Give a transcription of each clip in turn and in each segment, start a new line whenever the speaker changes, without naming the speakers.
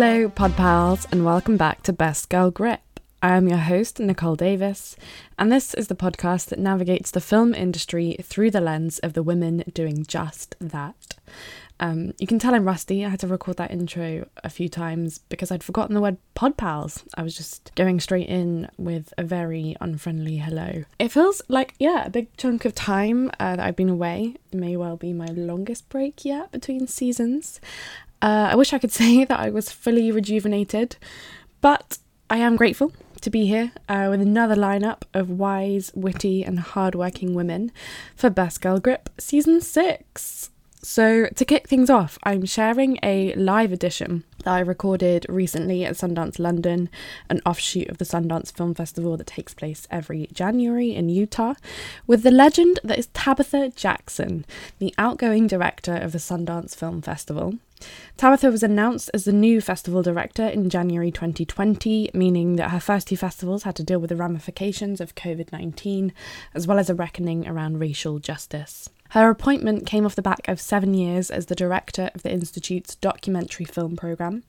Hello, Pod Pals, and welcome back to Best Girl Grip. I am your host, Nicole Davis, and this is the podcast that navigates the film industry through the lens of the women doing just that. Um, you can tell I'm rusty. I had to record that intro a few times because I'd forgotten the word pod pals. I was just going straight in with a very unfriendly hello. It feels like, yeah, a big chunk of time uh, that I've been away. It may well be my longest break yet between seasons. Uh, I wish I could say that I was fully rejuvenated, but I am grateful to be here uh, with another lineup of wise, witty, and hardworking women for Best Girl Grip Season 6. So, to kick things off, I'm sharing a live edition that I recorded recently at Sundance London, an offshoot of the Sundance Film Festival that takes place every January in Utah, with the legend that is Tabitha Jackson, the outgoing director of the Sundance Film Festival. Tabitha was announced as the new festival director in January 2020, meaning that her first two festivals had to deal with the ramifications of COVID 19, as well as a reckoning around racial justice. Her appointment came off the back of seven years as the director of the Institute's documentary film programme.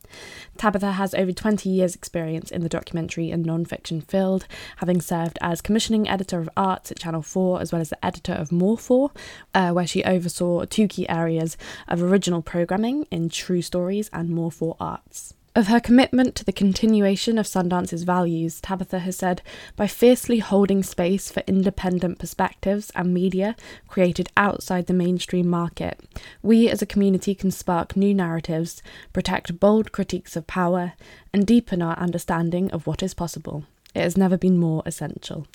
Tabitha has over 20 years' experience in the documentary and non fiction field, having served as commissioning editor of arts at Channel 4 as well as the editor of More 4, uh, where she oversaw two key areas of original programming in True Stories and More 4 Arts. Of her commitment to the continuation of Sundance's values, Tabitha has said, by fiercely holding space for independent perspectives and media created outside the mainstream market, we as a community can spark new narratives, protect bold critiques of power, and deepen our understanding of what is possible. It has never been more essential.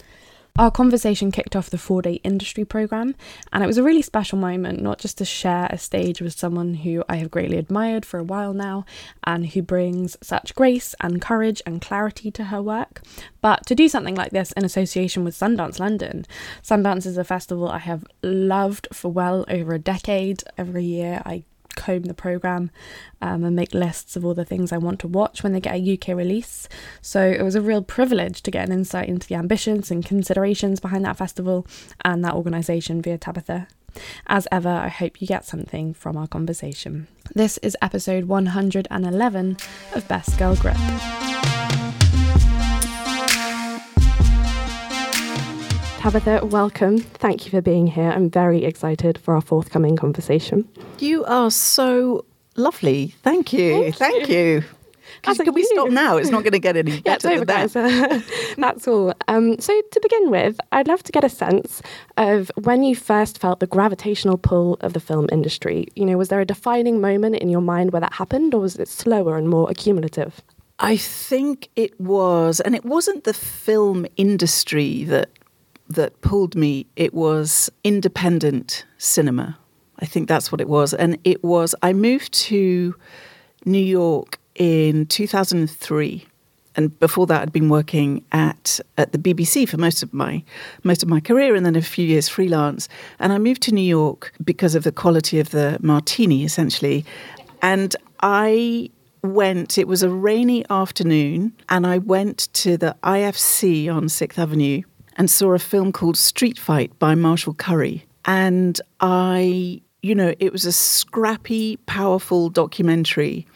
Our conversation kicked off the four day industry programme, and it was a really special moment, not just to share a stage with someone who I have greatly admired for a while now and who brings such grace and courage and clarity to her work, but to do something like this in association with Sundance London. Sundance is a festival I have loved for well over a decade. Every year I comb the program um, and make lists of all the things I want to watch when they get a UK release. So it was a real privilege to get an insight into the ambitions and considerations behind that festival and that organisation via Tabitha. As ever, I hope you get something from our conversation. This is episode 111 of Best Girl Grip. Tabitha, welcome. Thank you for being here. I'm very excited for our forthcoming conversation.
You are so lovely. Thank you.
Thank
Thank,
you.
Can we
you.
stop now? It's not going to get any better
over,
than that.
That's all. Um, so, to begin with, I'd love to get a sense of when you first felt the gravitational pull of the film industry. You know, was there a defining moment in your mind where that happened, or was it slower and more accumulative?
I think it was, and it wasn't the film industry that that pulled me. It was independent cinema. I think that's what it was, and it was. I moved to New York in 2003 and before that I'd been working at at the BBC for most of my most of my career and then a few years freelance and I moved to New York because of the quality of the martini essentially and I went it was a rainy afternoon and I went to the IFC on 6th Avenue and saw a film called Street Fight by Marshall Curry and I you know it was a scrappy powerful documentary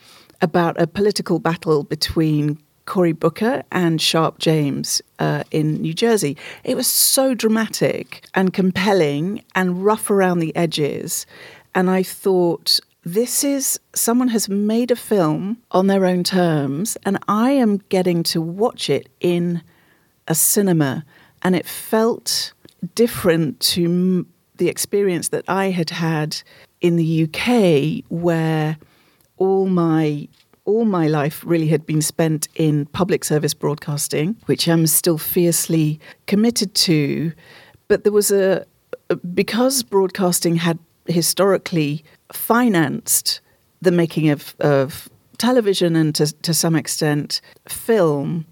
about a political battle between Cory Booker and Sharpe James uh, in New Jersey. It was so dramatic and compelling and rough around the edges. And I thought, this is someone has made a film on their own terms, and I am getting to watch it in a cinema. And it felt different to m- the experience that I had had in the UK, where all my all my life really had been spent in public service broadcasting, which I'm still fiercely committed to. But there was a because broadcasting had historically financed the making of, of television and to, to some extent film,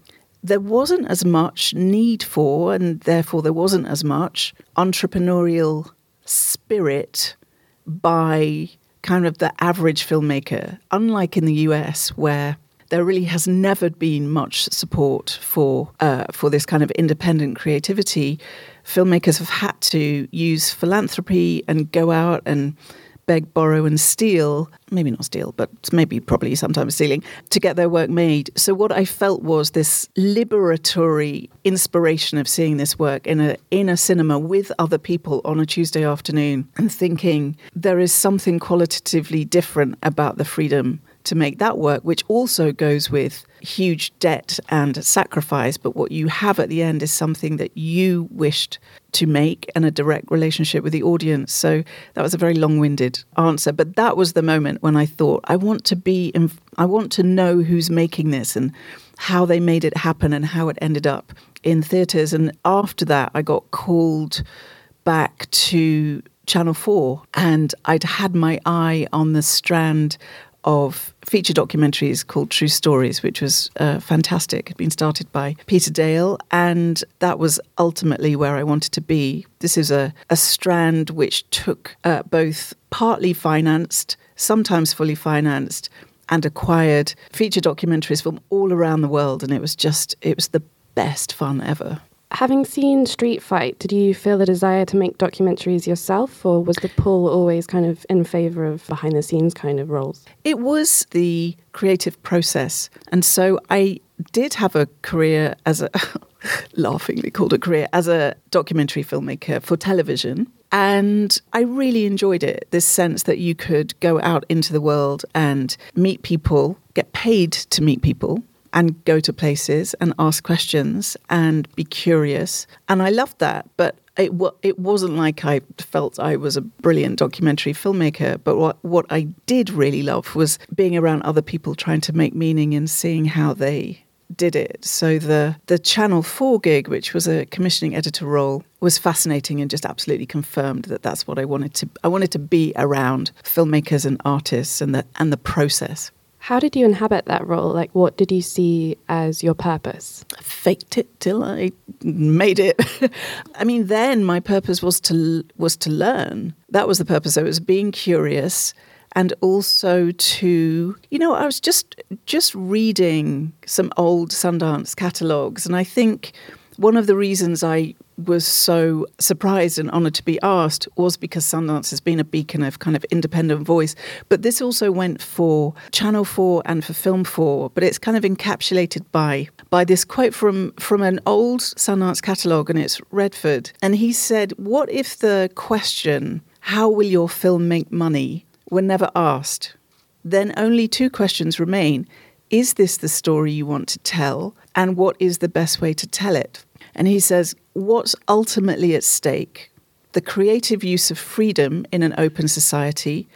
there wasn't as much need for, and therefore there wasn't as much entrepreneurial spirit by kind of the average filmmaker, unlike in the US where there really has never been much support for uh, for this kind of independent creativity. Filmmakers have had to use philanthropy and go out and beg, borrow, and steal maybe not steal, but maybe probably sometimes stealing to get their work made. So, what I felt was this liberatory inspiration of seeing this work in a, in a cinema with other people on a Tuesday afternoon and thinking there is something qualitatively different about the freedom to make that work, which also goes with huge debt and sacrifice. But what you have at the end is something that you wished to make and a direct relationship with the audience. So that was a very long winded answer. But that was the moment when I thought, I want to be, in, I want to know who's making this and how they made it happen and how it ended up in theatres. And after that, I got called back to Channel 4 and I'd had my eye on the strand of feature documentaries called True Stories, which was uh, fantastic. It had been started by Peter Dale, and that was ultimately where I wanted to be. This is a, a strand which took uh, both partly financed, sometimes fully financed, and acquired feature documentaries from all around the world, and it was just, it was the best fun ever.
Having seen Street Fight, did you feel the desire to make documentaries yourself, or was the pull always kind of in favour of behind the scenes kind of roles?
It was the creative process. And so I did have a career as a, laughingly called a career, as a documentary filmmaker for television. And I really enjoyed it this sense that you could go out into the world and meet people, get paid to meet people, and go to places and ask questions and be curious. And I loved that. But it, it wasn't like I felt I was a brilliant documentary filmmaker. But what, what I did really love was being around other people trying to make meaning and seeing how they did it. So the the Channel 4 gig, which was a commissioning editor role, was fascinating and just absolutely confirmed that that's what I wanted to I wanted to be around filmmakers and artists and the and the process.
How did you inhabit that role? Like, what did you see as your purpose?
I faked it till I made it. I mean, then my purpose was to was to learn. That was the purpose. It was being curious, and also to, you know, I was just just reading some old Sundance catalogs, and I think one of the reasons I was so surprised and honored to be asked was because Sundance has been a beacon of kind of independent voice. But this also went for Channel 4 and for Film 4, but it's kind of encapsulated by by this quote from from an old Sundance catalogue and it's Redford. And he said, What if the question, how will your film make money, were never asked? Then only two questions remain. Is this the story you want to tell? And what is the best way to tell it? And he says, what's ultimately at stake, the creative use of freedom in an open society,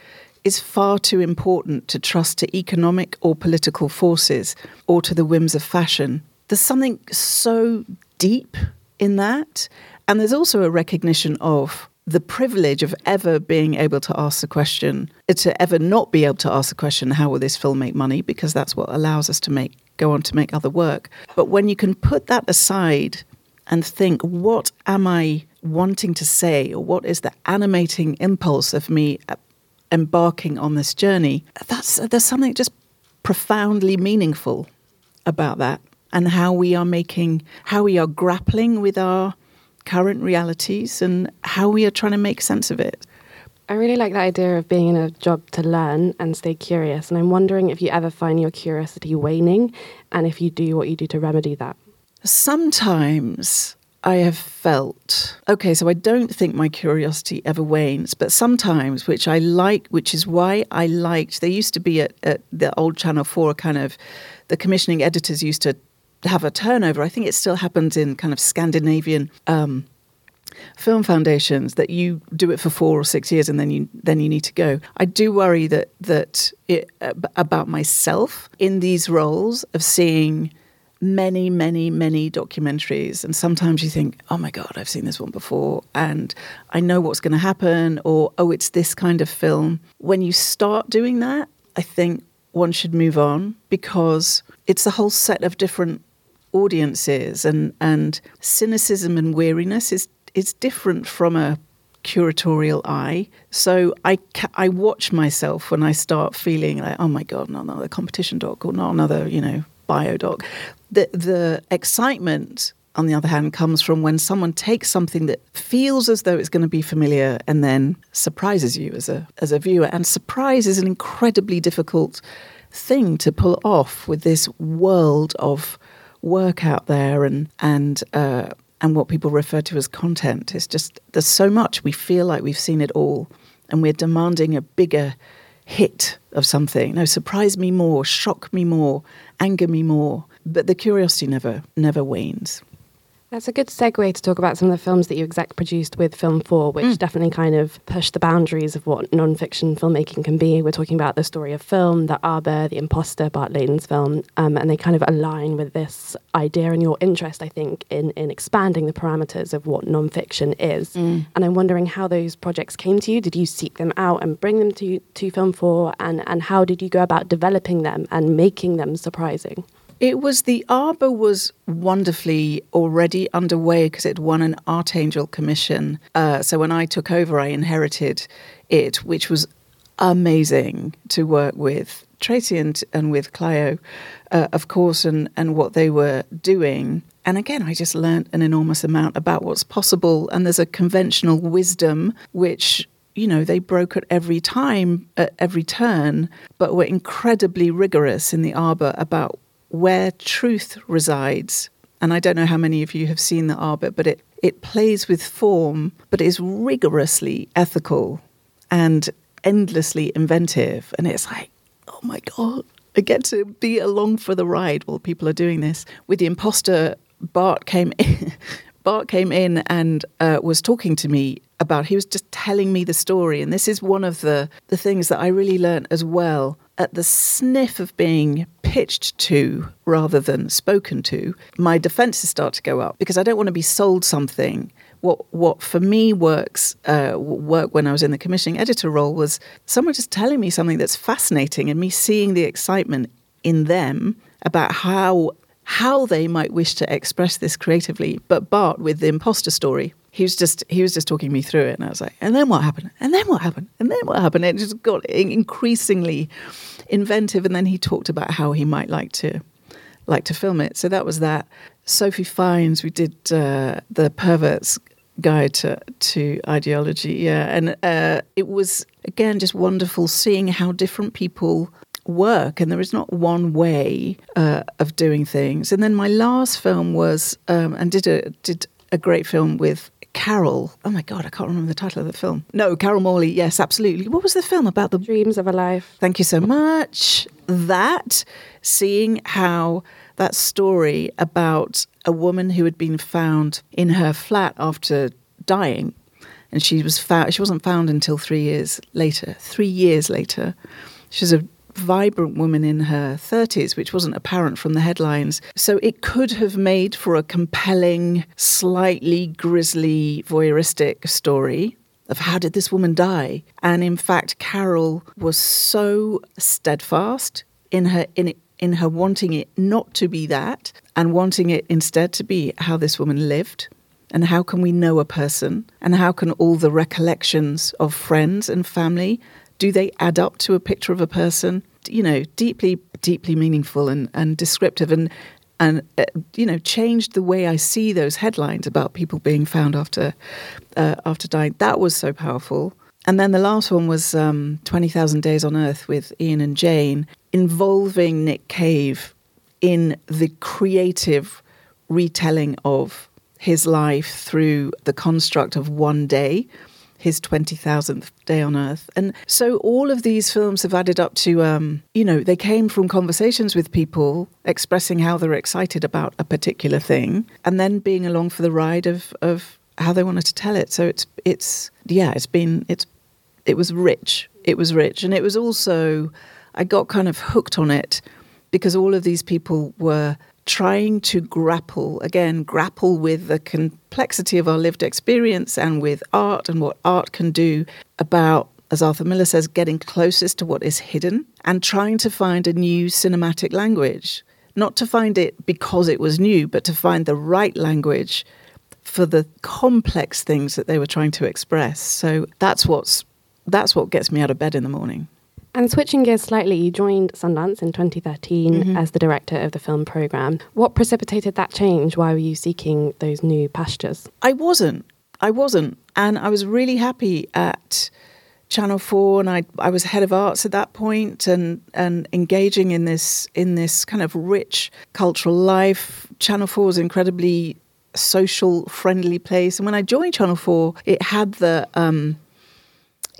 is far too important to trust to economic or political forces or to the whims of fashion. There's something so deep in that. And there's also a recognition of the privilege of ever being able to ask the question, to ever not be able to ask the question, how will this film make money? Because that's what allows us to make go on to make other work. But when you can put that aside and think, what am I wanting to say, or what is the animating impulse of me uh, embarking on this journey? That's there's something just profoundly meaningful about that, and how we are making, how we are grappling with our current realities, and how we are trying to make sense of it.
I really like the idea of being in a job to learn and stay curious. And I'm wondering if you ever find your curiosity waning, and if you do, what you do to remedy that.
Sometimes I have felt okay, so I don't think my curiosity ever wanes, but sometimes, which I like, which is why I liked, there used to be at, at the old Channel 4 kind of, the commissioning editors used to have a turnover. I think it still happens in kind of Scandinavian um, film foundations that you do it for four or six years and then you then you need to go. I do worry that that it, about myself in these roles of seeing many, many, many documentaries. And sometimes you think, oh my God, I've seen this one before and I know what's going to happen, or oh, it's this kind of film. When you start doing that, I think one should move on because it's a whole set of different audiences and, and cynicism and weariness is, is different from a curatorial eye. So I, I watch myself when I start feeling like, oh my God, not another competition doc or not another, you know, biodoc the the excitement on the other hand, comes from when someone takes something that feels as though it's going to be familiar and then surprises you as a as a viewer. And surprise is an incredibly difficult thing to pull off with this world of work out there and and uh, and what people refer to as content. It's just there's so much we feel like we've seen it all, and we're demanding a bigger hit of something. No, surprise me more, shock me more, anger me more. But the curiosity never never wanes.
That's a good segue to talk about some of the films that you exec produced with Film 4, which mm. definitely kind of pushed the boundaries of what non-fiction filmmaking can be. We're talking about the story of film, The Arbor, The Imposter, Bart Layton's film, um, and they kind of align with this idea and your interest, I think, in, in expanding the parameters of what non-fiction is. Mm. And I'm wondering how those projects came to you. Did you seek them out and bring them to, to Film 4? And, and how did you go about developing them and making them surprising?
It was the Arbor was wonderfully already underway because it won an Artangel commission. Uh, so when I took over, I inherited it, which was amazing to work with Tracy and, and with Clio, uh, of course, and, and what they were doing. And again, I just learned an enormous amount about what's possible. And there's a conventional wisdom which you know, they broke at every time, at every turn, but were incredibly rigorous in the Arbor about where truth resides. And I don't know how many of you have seen the Arbor, but it, it plays with form, but is rigorously ethical and endlessly inventive. And it's like, oh my God, I get to be along for the ride while people are doing this. With the imposter, Bart came in. Bart came in and uh, was talking to me about. He was just telling me the story, and this is one of the the things that I really learned as well at the sniff of being pitched to rather than spoken to, my defenses start to go up because I don't want to be sold something. What what for me works uh, work when I was in the commissioning editor role was someone just telling me something that's fascinating and me seeing the excitement in them about how how they might wish to express this creatively. But Bart with the imposter story he was just he was just talking me through it, and I was like, and then what happened? And then what happened? And then what happened? And it just got increasingly inventive. And then he talked about how he might like to like to film it. So that was that. Sophie Fiennes, we did uh, the perverts guide to, to ideology, yeah, and uh, it was again just wonderful seeing how different people work and there is not one way uh, of doing things and then my last film was um, and did a did a great film with Carol. Oh my God, I can't remember the title of the film. No, Carol Morley. Yes, absolutely. What was the film about? The
Dreams of a Life.
Thank you so much. That, seeing how that story about a woman who had been found in her flat after dying, and she was found. She wasn't found until three years later. Three years later, she's a vibrant woman in her 30s, which wasn't apparent from the headlines. So it could have made for a compelling, slightly grisly, voyeuristic story of how did this woman die? And in fact, Carol was so steadfast in her in in her wanting it not to be that and wanting it instead to be how this woman lived and how can we know a person and how can all the recollections of friends and family do they add up to a picture of a person? You know, deeply, deeply meaningful and, and descriptive and and uh, you know changed the way I see those headlines about people being found after uh, after dying. That was so powerful. And then the last one was um, Twenty Thousand Days on Earth with Iain and Jane, involving Nick Cave in the creative retelling of his life through the construct of one day his 20,000th day on Earth. And so all of these films have added up to, um, you know, they came from conversations with people expressing how they're excited about a particular thing and then being along for the ride of, of how they wanted to tell it. So it's, it's, yeah, it's been, it's, it was rich. It was rich. And it was also, I got kind of hooked on it because all of these people were trying to grapple, again, grapple with the complexity of our lived experience and with art and what art can do about, as Arthur Miller says, getting closest to what is hidden and trying to find a new cinematic language. Not to find it because it was new, but to find the right language for the complex things that they were trying to express. So that's what's that's what gets me out of bed in the morning.
And switching gears slightly, you joined Sundance in 2013
Mm-hmm.
as the director of the film program. What precipitated that change? Why were you seeking those new pastures?
I wasn't. I wasn't. And I was really happy at Channel 4 and I I was head of arts at that point and and engaging in this in this kind of rich cultural life. Channel 4 was an incredibly social friendly place and when I joined Channel 4 it had the um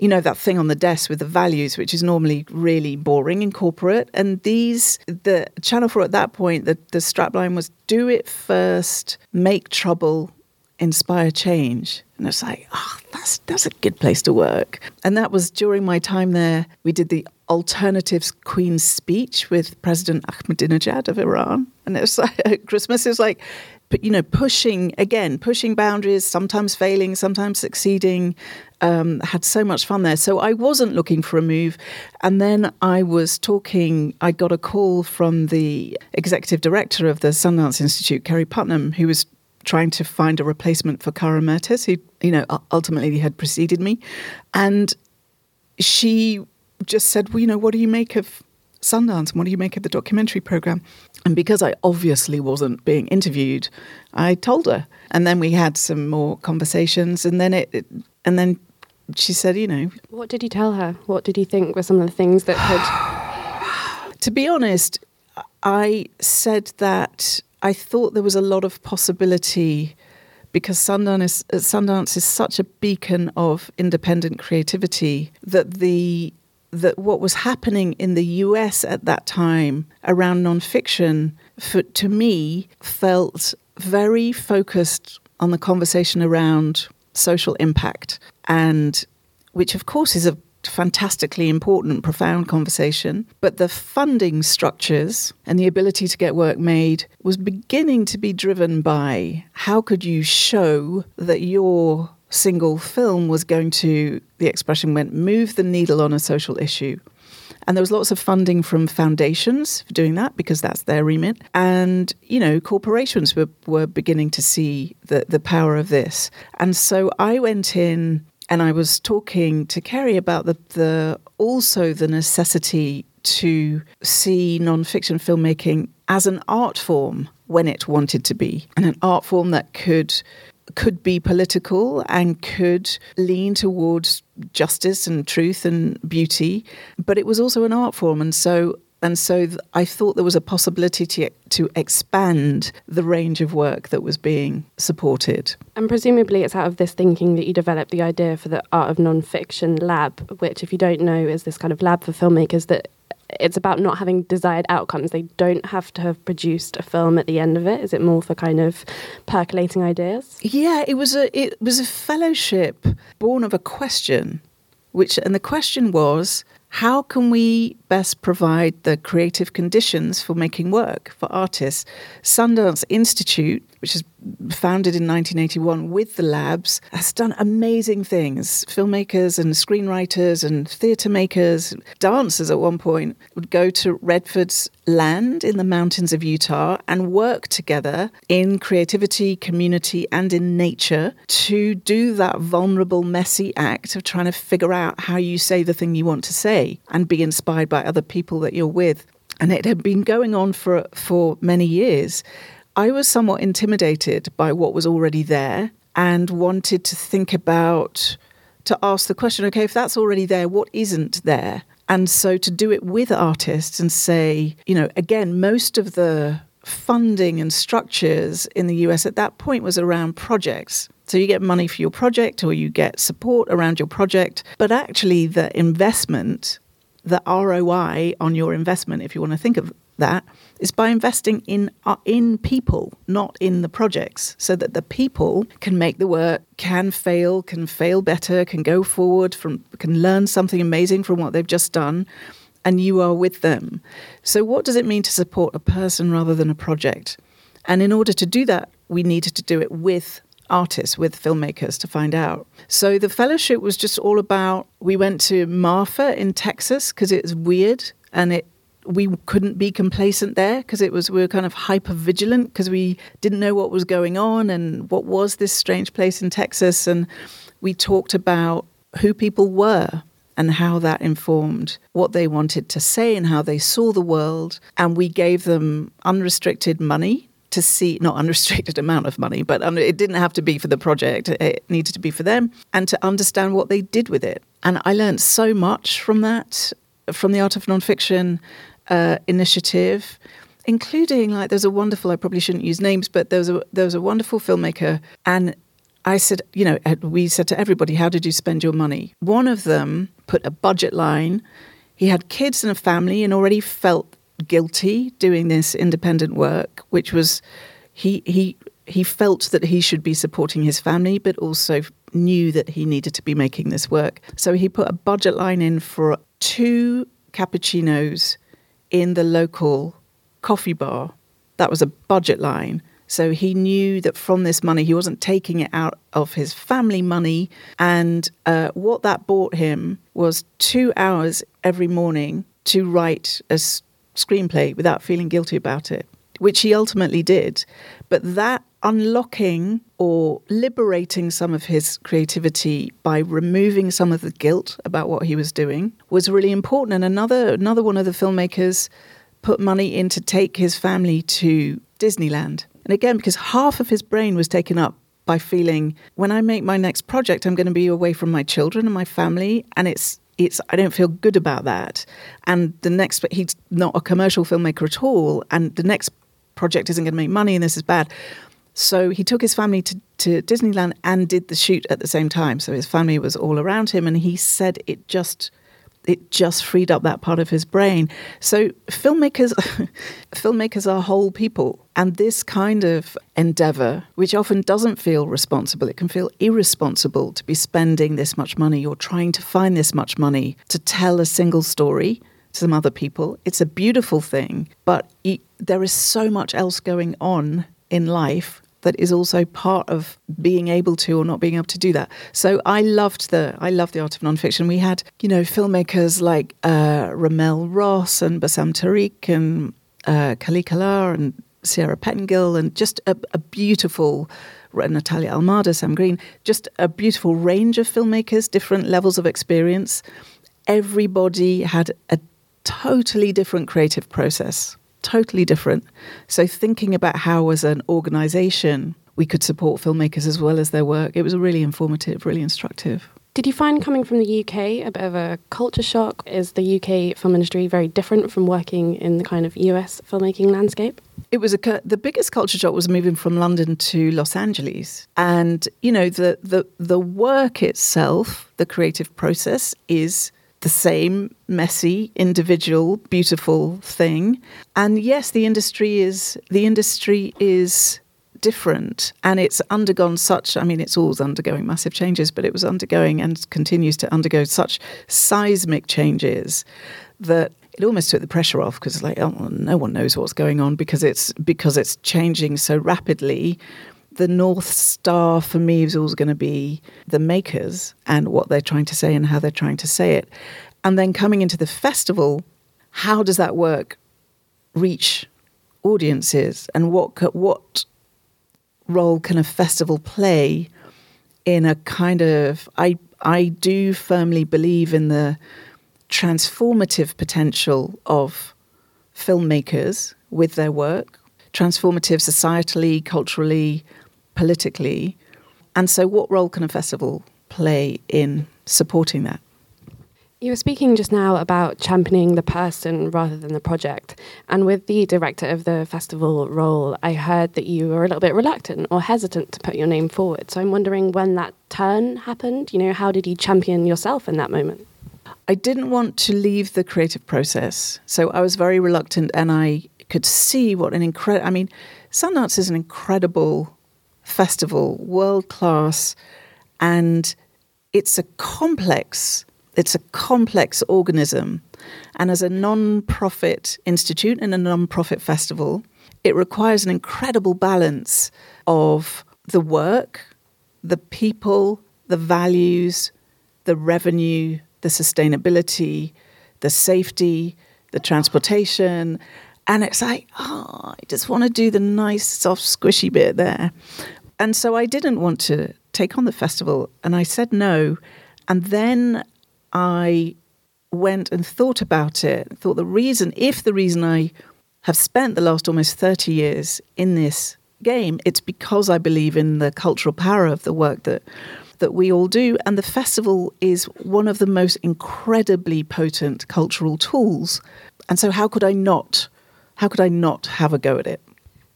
you know that thing on the desk with the values which is normally really boring in corporate. And these the channel 4 at that point the, the strapline was do it first make trouble inspire change. And it's like oh that's that's a good place to work. And that was during my time there we did the alternatives queen's speech with president ahmadinejad of iran. And it was like christmas it was like you know pushing again pushing boundaries sometimes failing sometimes succeeding um, had so much fun there so i wasn't looking for a move and then i was talking i got a call from the executive director of the sundance institute keri putnam who was trying to find a replacement for Cara Mertes, who you know ultimately had preceded me, and she just said, "Well, you know, what do you make of Sundance? And what do you make of the documentary program?" And because I obviously wasn't being interviewed, I told her, and then we had some more conversations, and then it, it and then she said, "You know,
What did you tell her? What did you think were some of the things that could.
to be honest, I said that I thought there was a lot of possibility because Sundance is, Sundance is such a beacon of independent creativity that the that what was happening in the US at that time around nonfiction, for, to me, felt very focused on the conversation around social impact, and which, of course, is a fantastically important, profound conversation. But the funding structures and the ability to get work made was beginning to be driven by how could you show that your single film was going to, the expression went, move the needle on a social issue. And there was lots of funding from foundations for doing that because that's their remit. And, you know, corporations were, were beginning to see the, the power of this. And so I went in and I was talking to Keri about the, the also the necessity to see nonfiction filmmaking as an art form when it wanted to be, and an art form that could could be political and could lean towards justice and truth and beauty, but it was also an art form, and so and so I thought there was a possibility to to expand the range of work that was being supported.
And presumably, it's out of this thinking that you developed the idea for the Art of Nonfiction Lab, which, if you don't know, is this kind of lab for filmmakers that it's about not having desired outcomes. They don't have to have produced a film at the end of it. Is it more for kind of percolating ideas?
Yeah, it was a it was a fellowship born of a question, which and the question was how can we best provide the creative conditions for making work for artists? Sundance Institute, which is founded in 1981 with the labs, has done amazing things. Filmmakers and screenwriters and theatre makers, dancers at one point would go to Redford's land in the mountains of Utah and work together in creativity, community, and in nature to do that vulnerable, messy act of trying to figure out how you say the thing you want to say and be inspired by other people that you're with. And it had been going on for for many years. I was somewhat intimidated by what was already there and wanted to think about to ask the question okay if that's already there what isn't there? And so to do it with artists and say you know again most of the funding and structures in the US at that point was around projects. So you get money for your project or you get support around your project but actually the investment the ROI on your investment if you want to think of that is by investing in uh, in people, not in the projects, so that the people can make the work, can fail, can fail better, can go forward from, can learn something amazing from what they've just done, and you are with them. So, what does it mean to support a person rather than a project? And in order to do that, we needed to do it with artists, with filmmakers to find out. So the fellowship was just all about. We went to Marfa in Texas because it's weird and it we couldn't be complacent there because it was we were kind of hyper vigilant because we didn't know what was going on and what was this strange place in Texas and we talked about who people were and how that informed what they wanted to say and how they saw the world. And we gave them unrestricted money to see, not unrestricted amount of money, but it didn't have to be for the project. It needed to be for them and to understand what they did with it. And I learned so much from that, from the Art of Nonfiction uh, initiative including like there's a wonderful I probably shouldn't use names, but there was a there was a wonderful filmmaker, and I said, you know, we said to everybody, how did you spend your money? One of them put a budget line. He had kids and a family and already felt guilty doing this independent work, which was he he he felt that he should be supporting his family, but also knew that he needed to be making this work. So he put a budget line in for two cappuccinos in the local coffee bar. That was a budget line. So he knew that from this money, he wasn't taking it out of his family money. And uh, what that bought him was two hours every morning to write a s- screenplay without feeling guilty about it, which he ultimately did. But that unlocking or liberating some of his creativity by removing some of the guilt about what he was doing was really important. And another another one of the filmmakers put money in to take his family to Disneyland and again, because half of his brain was taken up by feeling when I make my next project, I'm going to be away from my children and my family, and it's it's I don't feel good about that. And the next, but he's not a commercial filmmaker at all, and the next project isn't going to make money, and this is bad. So he took his family to, to Disneyland and did the shoot at the same time. So his family was all around him, and he said it just it just freed up that part of his brain. So filmmakers filmmakers are whole people and this kind of endeavor which often doesn't feel responsible it can feel irresponsible to be spending this much money or trying to find this much money to tell a single story to some other people. It's a beautiful thing, but there is so much else going on in life that is also part of being able to or not being able to do that. So I loved the I loved the art of nonfiction. We had you know filmmakers like uh, RaMell Ross and Bassam Tariq and uh, Khalik Allah and Sierra Pettengill and just a, a beautiful Natalia Almada, Sam Green, just a beautiful range of filmmakers, different levels of experience. Everybody had a totally different creative process totally different. So, thinking about how, as an organization, we could support filmmakers as well as their work, it was really informative, really instructive.
Did you find coming from the UK a bit of a culture shock? Is the UK film industry very different from working in the kind of US filmmaking landscape?
It was a the biggest culture shock was moving from London to Los Angeles, and you know the the the work itself, the creative process is the same messy, individual, beautiful thing. And yes, the industry is the industry is different and it's undergone such I mean it's always undergoing massive changes but it was undergoing and continues to undergo such seismic changes that it almost took the pressure off because like oh, no one knows what's going on because it's because it's changing so rapidly the North Star for me is always going to be the makers and what they're trying to say and how they're trying to say it. And then coming into the festival, how does that work reach audiences and what, what role can a festival play in a kind of I I do firmly believe in the transformative potential of filmmakers with their work, transformative societally, culturally, politically. And so, what role can a festival play in supporting that?
You were speaking just now about championing the person rather than the project. And with the director of the festival role, I heard that you were a little bit reluctant or hesitant to put your name forward. So I'm wondering when that turn happened, you know, how did you champion yourself in that moment?
I didn't want to leave the creative process. So I was very reluctant and I could see what an incredible, I mean, Sundance is an incredible festival, world class, and it's a complex it's a complex organism. And as a non profit institute and a non profit festival, it requires an incredible balance of the work, the people, the values, the revenue, the sustainability, the safety, the transportation. And it's like, oh, I just want to do the nice, soft, squishy bit there. And so I didn't want to take on the festival. And I said no. And then I went and thought about it, thought the reason, if the reason I have spent the last almost 30 years in this game, it's because I believe in the cultural power of the work that that we all do and the festival is one of the most incredibly potent cultural tools. And so how could I not how could I not have a go at it?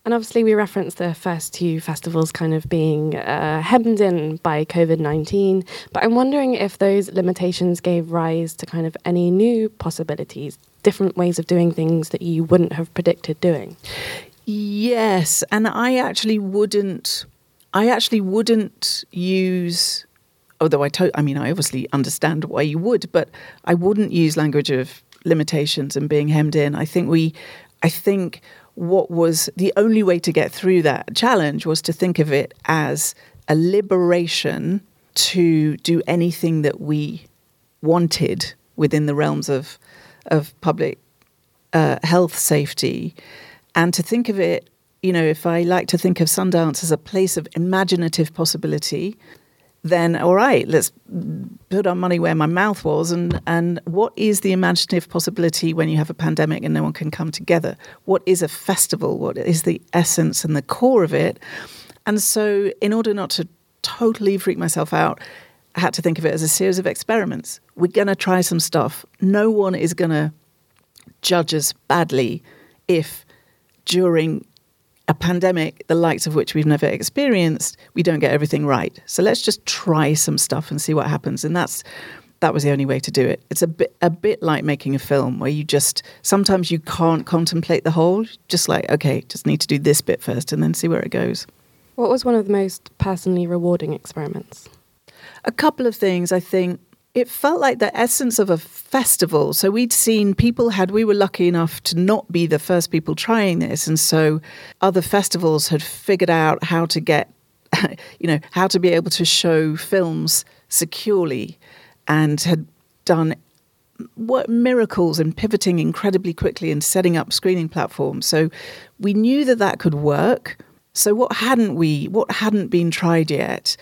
And obviously, we referenced the first two festivals kind of being uh, hemmed in by COVID 19. But I'm wondering if those limitations gave rise to kind of any new possibilities, different ways of doing things that you wouldn't have predicted doing.
Yes. And I actually wouldn't. I actually wouldn't use, although I, to, I mean, I obviously understand why you would, but I wouldn't use language of limitations and being hemmed in. I think we, I think what was the only way to get through that challenge was to think of it as a liberation to do anything that we wanted within the realms of of public uh, health safety, and to think of it, you know, if I like to think of Sundance as a place of imaginative possibility, then all right, let's put our money where my mouth was. And, and what is the imaginative possibility when you have a pandemic and no one can come together? What is a festival? What is the essence and the core of it? And so, in order not to totally freak myself out, I had to think of it as a series of experiments. We're going to try some stuff. No one is going to judge us badly if during a pandemic, the likes of which we've never experienced, we don't get everything right. So let's just try some stuff and see what happens. And that's that was the only way to do it. It's a bit a bit like making a film where you just sometimes you can't contemplate the whole. Just like okay, just need to do this bit first and then see where it goes.
What was one of the most personally rewarding experiments?
A couple of things. I think it felt like the essence of a festival. So we'd seen people had, we were lucky enough to not be the first people trying this. And so other festivals had figured out how to get, you know, how to be able to show films securely and had done what miracles in pivoting incredibly quickly and setting up screening platforms. So we knew that that could work. So what hadn't we, what hadn't been tried yet?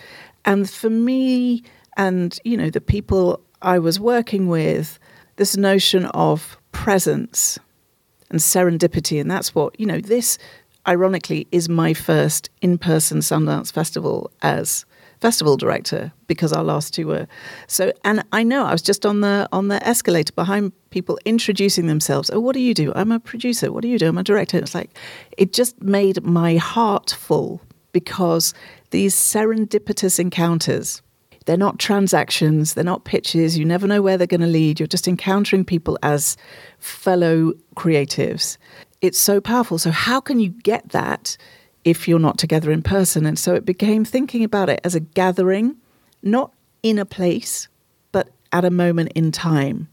And for me, and you know the people I was working with, this notion of presence and serendipity, and that's what you know. This, ironically, is my first in-person Sundance festival as festival director because our last two were. So and I know I was just on the on the escalator behind people introducing themselves. Oh what do you do? I'm a producer. What do you do? I'm a director. It's like it just made my heart full because these serendipitous encounters they're not transactions, they're not pitches. You never know where they're going to lead. You're just encountering people as fellow creatives. It's so powerful. So, how can you get that if you're not together in person? And so it became thinking about it as a gathering, not in a place, but at a moment in time.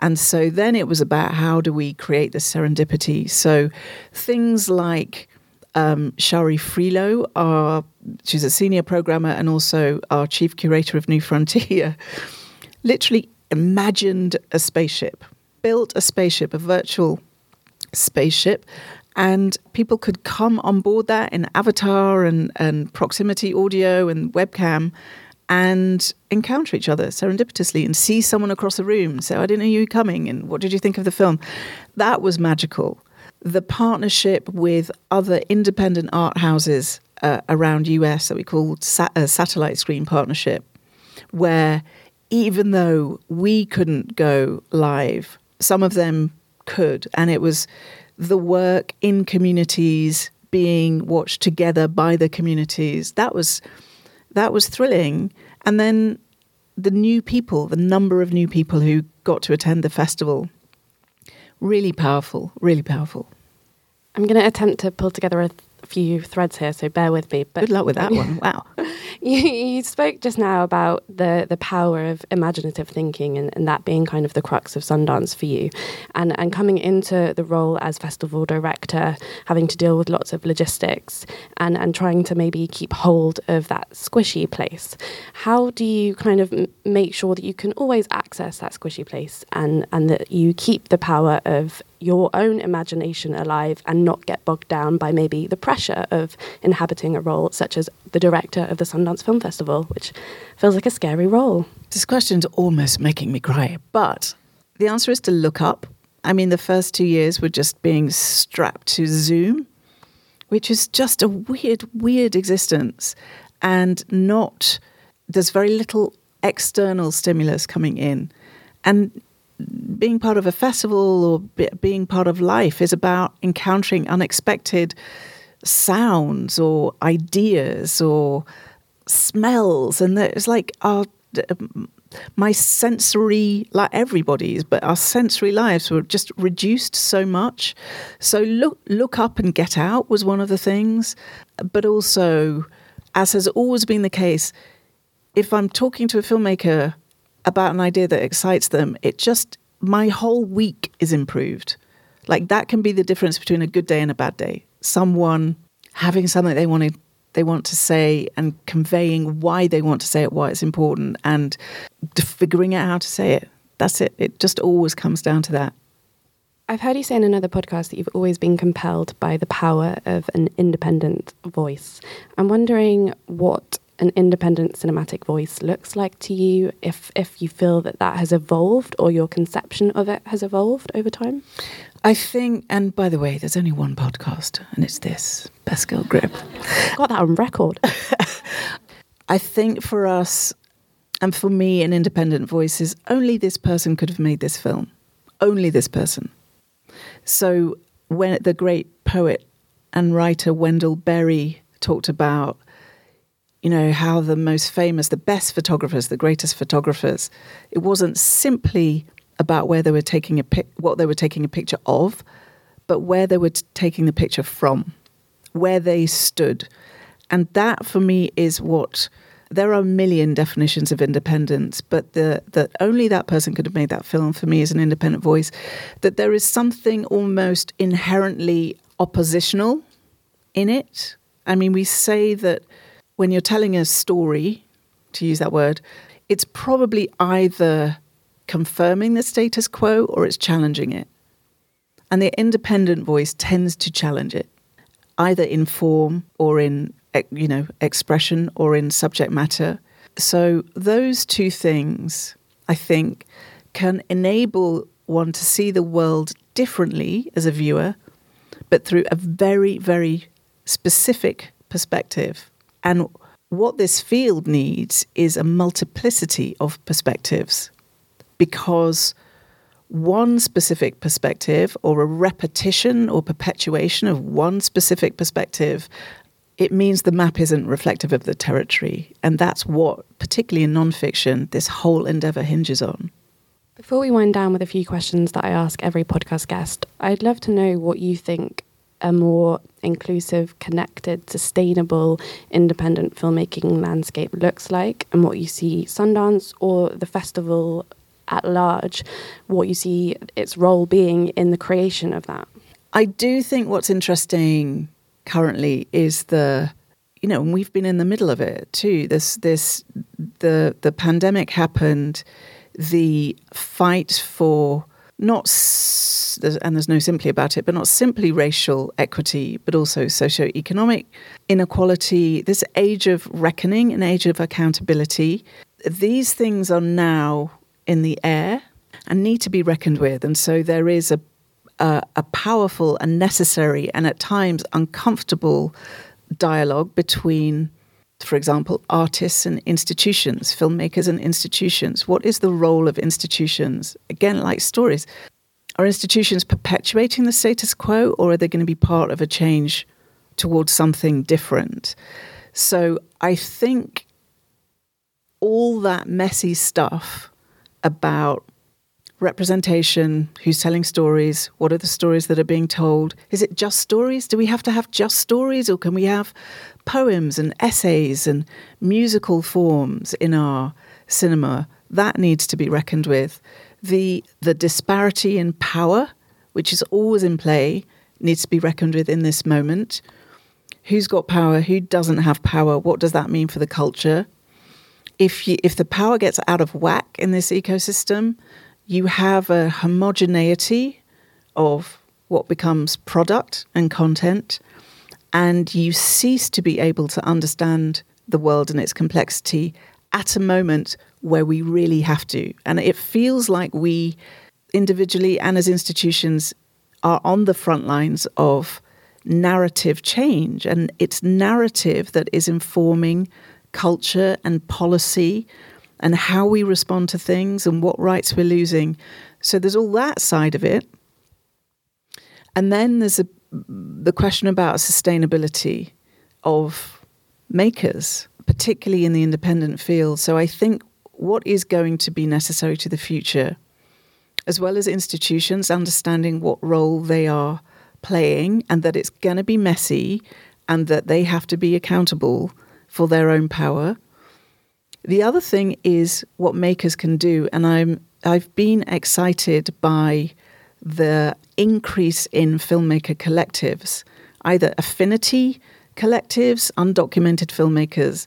And so then it was about how do we create the serendipity? So things like um, Shari Frilot, our, she's a senior programmer and also our chief curator of New Frontier, literally imagined a spaceship, built a spaceship, a virtual spaceship, and people could come on board that in avatar and, and proximity audio and webcam and encounter each other serendipitously and see someone across the room say, I didn't know you were coming, and what did you think of the film? That was magical the partnership with other independent art houses uh, around US that we called sa- a satellite screen partnership, where even though we couldn't go live, some of them could, and it was the work in communities being watched together by the communities. That was that was thrilling, and then the new people, the number of new people who got to attend the festival, really powerful, really powerful.
I'm going to attempt to pull together a th- few threads here, so bear with me.
But good luck with that one. Wow.
you, you, spoke just now about the the power of imaginative thinking and, and that being kind of the crux of Sundance for you, and and coming into the role as festival director, having to deal with lots of logistics and and trying to maybe keep hold of that squishy place. How do you kind of m- make sure that you can always access that squishy place and and that you keep the power of
your own imagination alive and not get bogged down by maybe the pressure of inhabiting a role such as the director of the Sundance Film Festival, which feels like a scary role?
This question's almost making me cry, but the answer is to look up. I mean, the first two years were just being strapped to Zoom, which is just a weird, weird existence and not, there's very little external stimulus coming in. And being part of a festival or be, being part of life is about encountering unexpected sounds or ideas or smells. And it's like our um, my sensory, like everybody's, but our sensory lives were just reduced so much. So look, look up and get out was one of the things, but also, as has always been the case, if I'm talking to a filmmaker about an idea that excites them, it just my whole week is improved. Like that can be the difference between a good day and a bad day. Someone having something they wanted they want to say and conveying why they want to say it, why it's important, and figuring out how to say it. That's it. It just always comes down to that.
I've heard you say in another podcast that you've always been compelled by the power of an independent voice. I'm wondering what an independent cinematic voice looks like to you, if if you feel that that has evolved or your conception of it has evolved over time.
I think, and by the way, there's only one podcast, and it's this Best Girl Grip.
Got that on record.
I think for us, and for me, an independent voice is only this person could have made this film. Only this person. So when the great poet and writer Wendell Berry talked about, you know, how the most famous, the best photographers, the greatest photographers, it wasn't simply about where they were taking a pic, what they were taking a picture of, but where they were t- taking the picture from, where they stood. And that for me is what there are a million definitions of independence, but the that only that person could have made that film for me as an independent voice, that there is something almost inherently oppositional in it. I mean, we say that when you're telling a story, to use that word, it's probably either confirming the status quo or it's challenging it. And the independent voice tends to challenge it, either in form or in you know expression or in subject matter. So those two things, I think, can enable one to see the world differently as a viewer, but through a very, very specific perspective. And what this field needs is a multiplicity of perspectives because one specific perspective or a repetition or perpetuation of one specific perspective it means the map isn't reflective of the territory. And that's what particularly in nonfiction this whole endeavor hinges on.
Before we wind down with a few questions that i ask every podcast guest i'd love to know what you think a more inclusive, connected, sustainable, independent filmmaking landscape looks like, and what you see Sundance or the festival at large, what you see its role being in the creation of that.
I do think what's interesting currently is the you know, and we've been in the middle of it too. This this the the pandemic happened, the fight for not and there's no simply about it, but not simply racial equity, but also socio-economic inequality. This age of reckoning, an age of accountability. These things are now in the air and need to be reckoned with. And so there is a, a, a powerful and necessary and at times uncomfortable dialogue between, for example, artists and institutions, filmmakers and institutions. What is the role of institutions? Again, like stories, are institutions perpetuating the status quo or are they going to be part of a change towards something different? So I think all that messy stuff about representation, who's telling stories, what are the stories that are being told? Is it just stories? Do we have to have just stories, or can we have poems and essays and musical forms in our cinema? That needs to be reckoned with. The, the disparity in power, which is always in play, needs to be reckoned with in this moment. Who's got power? Who doesn't have power? What does that mean for the culture? if you, if the power gets out of whack in this ecosystem, you have a homogeneity of what becomes product and content, and you cease to be able to understand the world and its complexity at a moment where we really have to. And it feels like we, individually and as institutions, are on the front lines of narrative change. And it's narrative that is informing culture and policy and how we respond to things and what rights we're losing. So there's all that side of it. And then there's a, the question about sustainability of makers, particularly in the independent field. So I think what is going to be necessary to the future, as well as institutions understanding what role they are playing and that it's going to be messy and that they have to be accountable for their own power. The other thing is what makers can do, and I'm I've been excited by the increase in filmmaker collectives, either affinity collectives, undocumented filmmakers,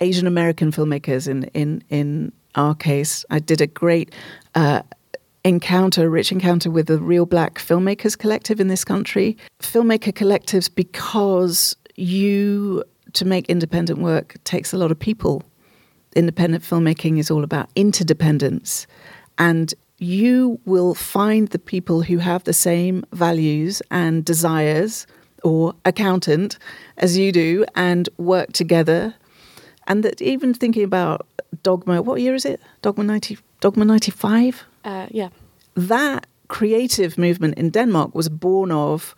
Asian American filmmakers. In in in our case, I did a great uh, encounter, rich encounter with the Real Black Filmmakers Collective in this country. Filmmaker collectives, because you to make independent work takes a lot of people. Independent filmmaking is all about interdependence. And you will find the people who have the same values and desires or accountant as you do and work together. And that even thinking about Dogma, what year is it? Dogma 90, Dogma 95?
Uh, yeah.
That creative movement in Denmark was born of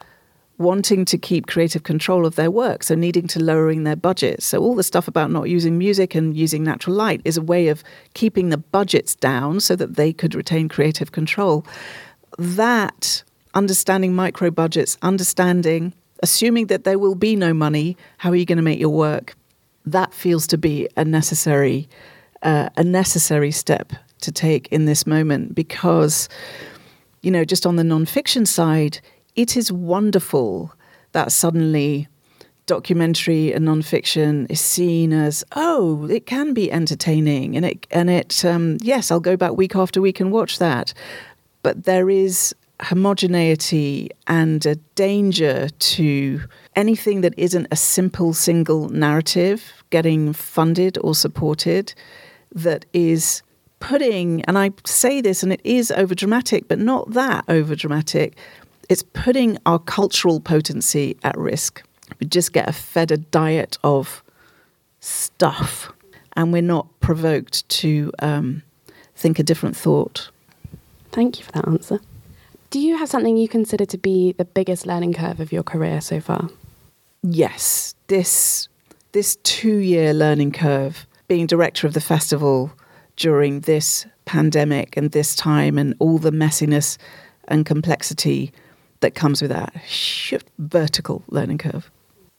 wanting to keep creative control of their work, so needing to lowering their budgets. So all the stuff about not using music and using natural light is a way of keeping the budgets down so that they could retain creative control. That understanding micro budgets, understanding assuming that there will be no money, how are you going to make your work? That feels to be a necessary uh, a necessary step to take in this moment because you know just on the nonfiction side it is wonderful that suddenly documentary and nonfiction is seen as oh it can be entertaining. And it and it um, yes I'll go back week after week and watch that. But there is homogeneity and a danger to anything that isn't a simple single narrative getting funded or supported that is putting and I say this and it is over dramatic but not that over dramatic it's putting our cultural potency at risk. We just get a fed a diet of stuff, and we're not provoked to um, think a different thought.
Thank you for that answer. Do you have something you consider to be the biggest learning curve of your career so far?
Yes, this this two year learning curve. Being director of the festival during this pandemic and this time and all the messiness and complexity that comes with that shift vertical learning curve.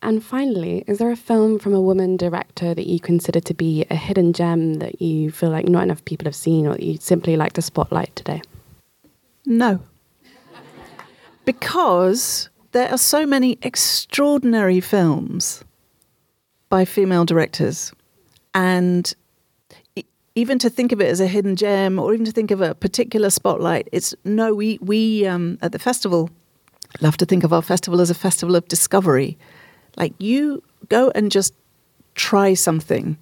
And finally, is there a film from a woman director that you consider to be a hidden gem that you feel like not enough people have seen or that you'd simply like to spotlight today?
No. because there are so many extraordinary films by female directors. And even to think of it as a hidden gem or even to think of a particular spotlight, it's no, we, we um, at the festival love to think of our festival as a festival of discovery. Like you go and just try something,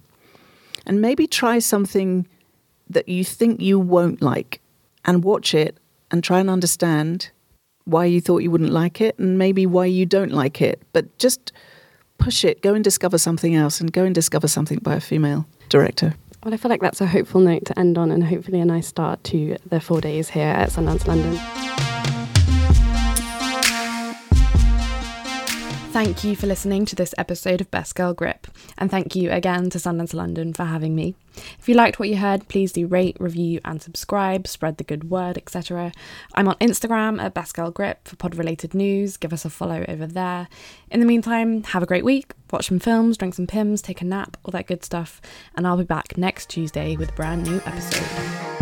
and maybe try something that you think you won't like, and watch it and try and understand why you thought you wouldn't like it and maybe why you don't like it. But just push it, go and discover something else, and go and discover something by a female director.
Well, I feel like that's a hopeful note to end on, and hopefully a nice start to the four days here at Sundance London.
Thank you for listening to this episode of Best Girl Grip, and thank you again to Sundance London for having me. If you liked what you heard, please do rate, review, and subscribe, spread the good word, etc. I'm on Instagram at Best Girl Grip for pod related news. Give us a follow over there. In the meantime, have a great week, watch some films, drink some Pimm's, take a nap, all that good stuff, and I'll be back next Tuesday with a brand new episode.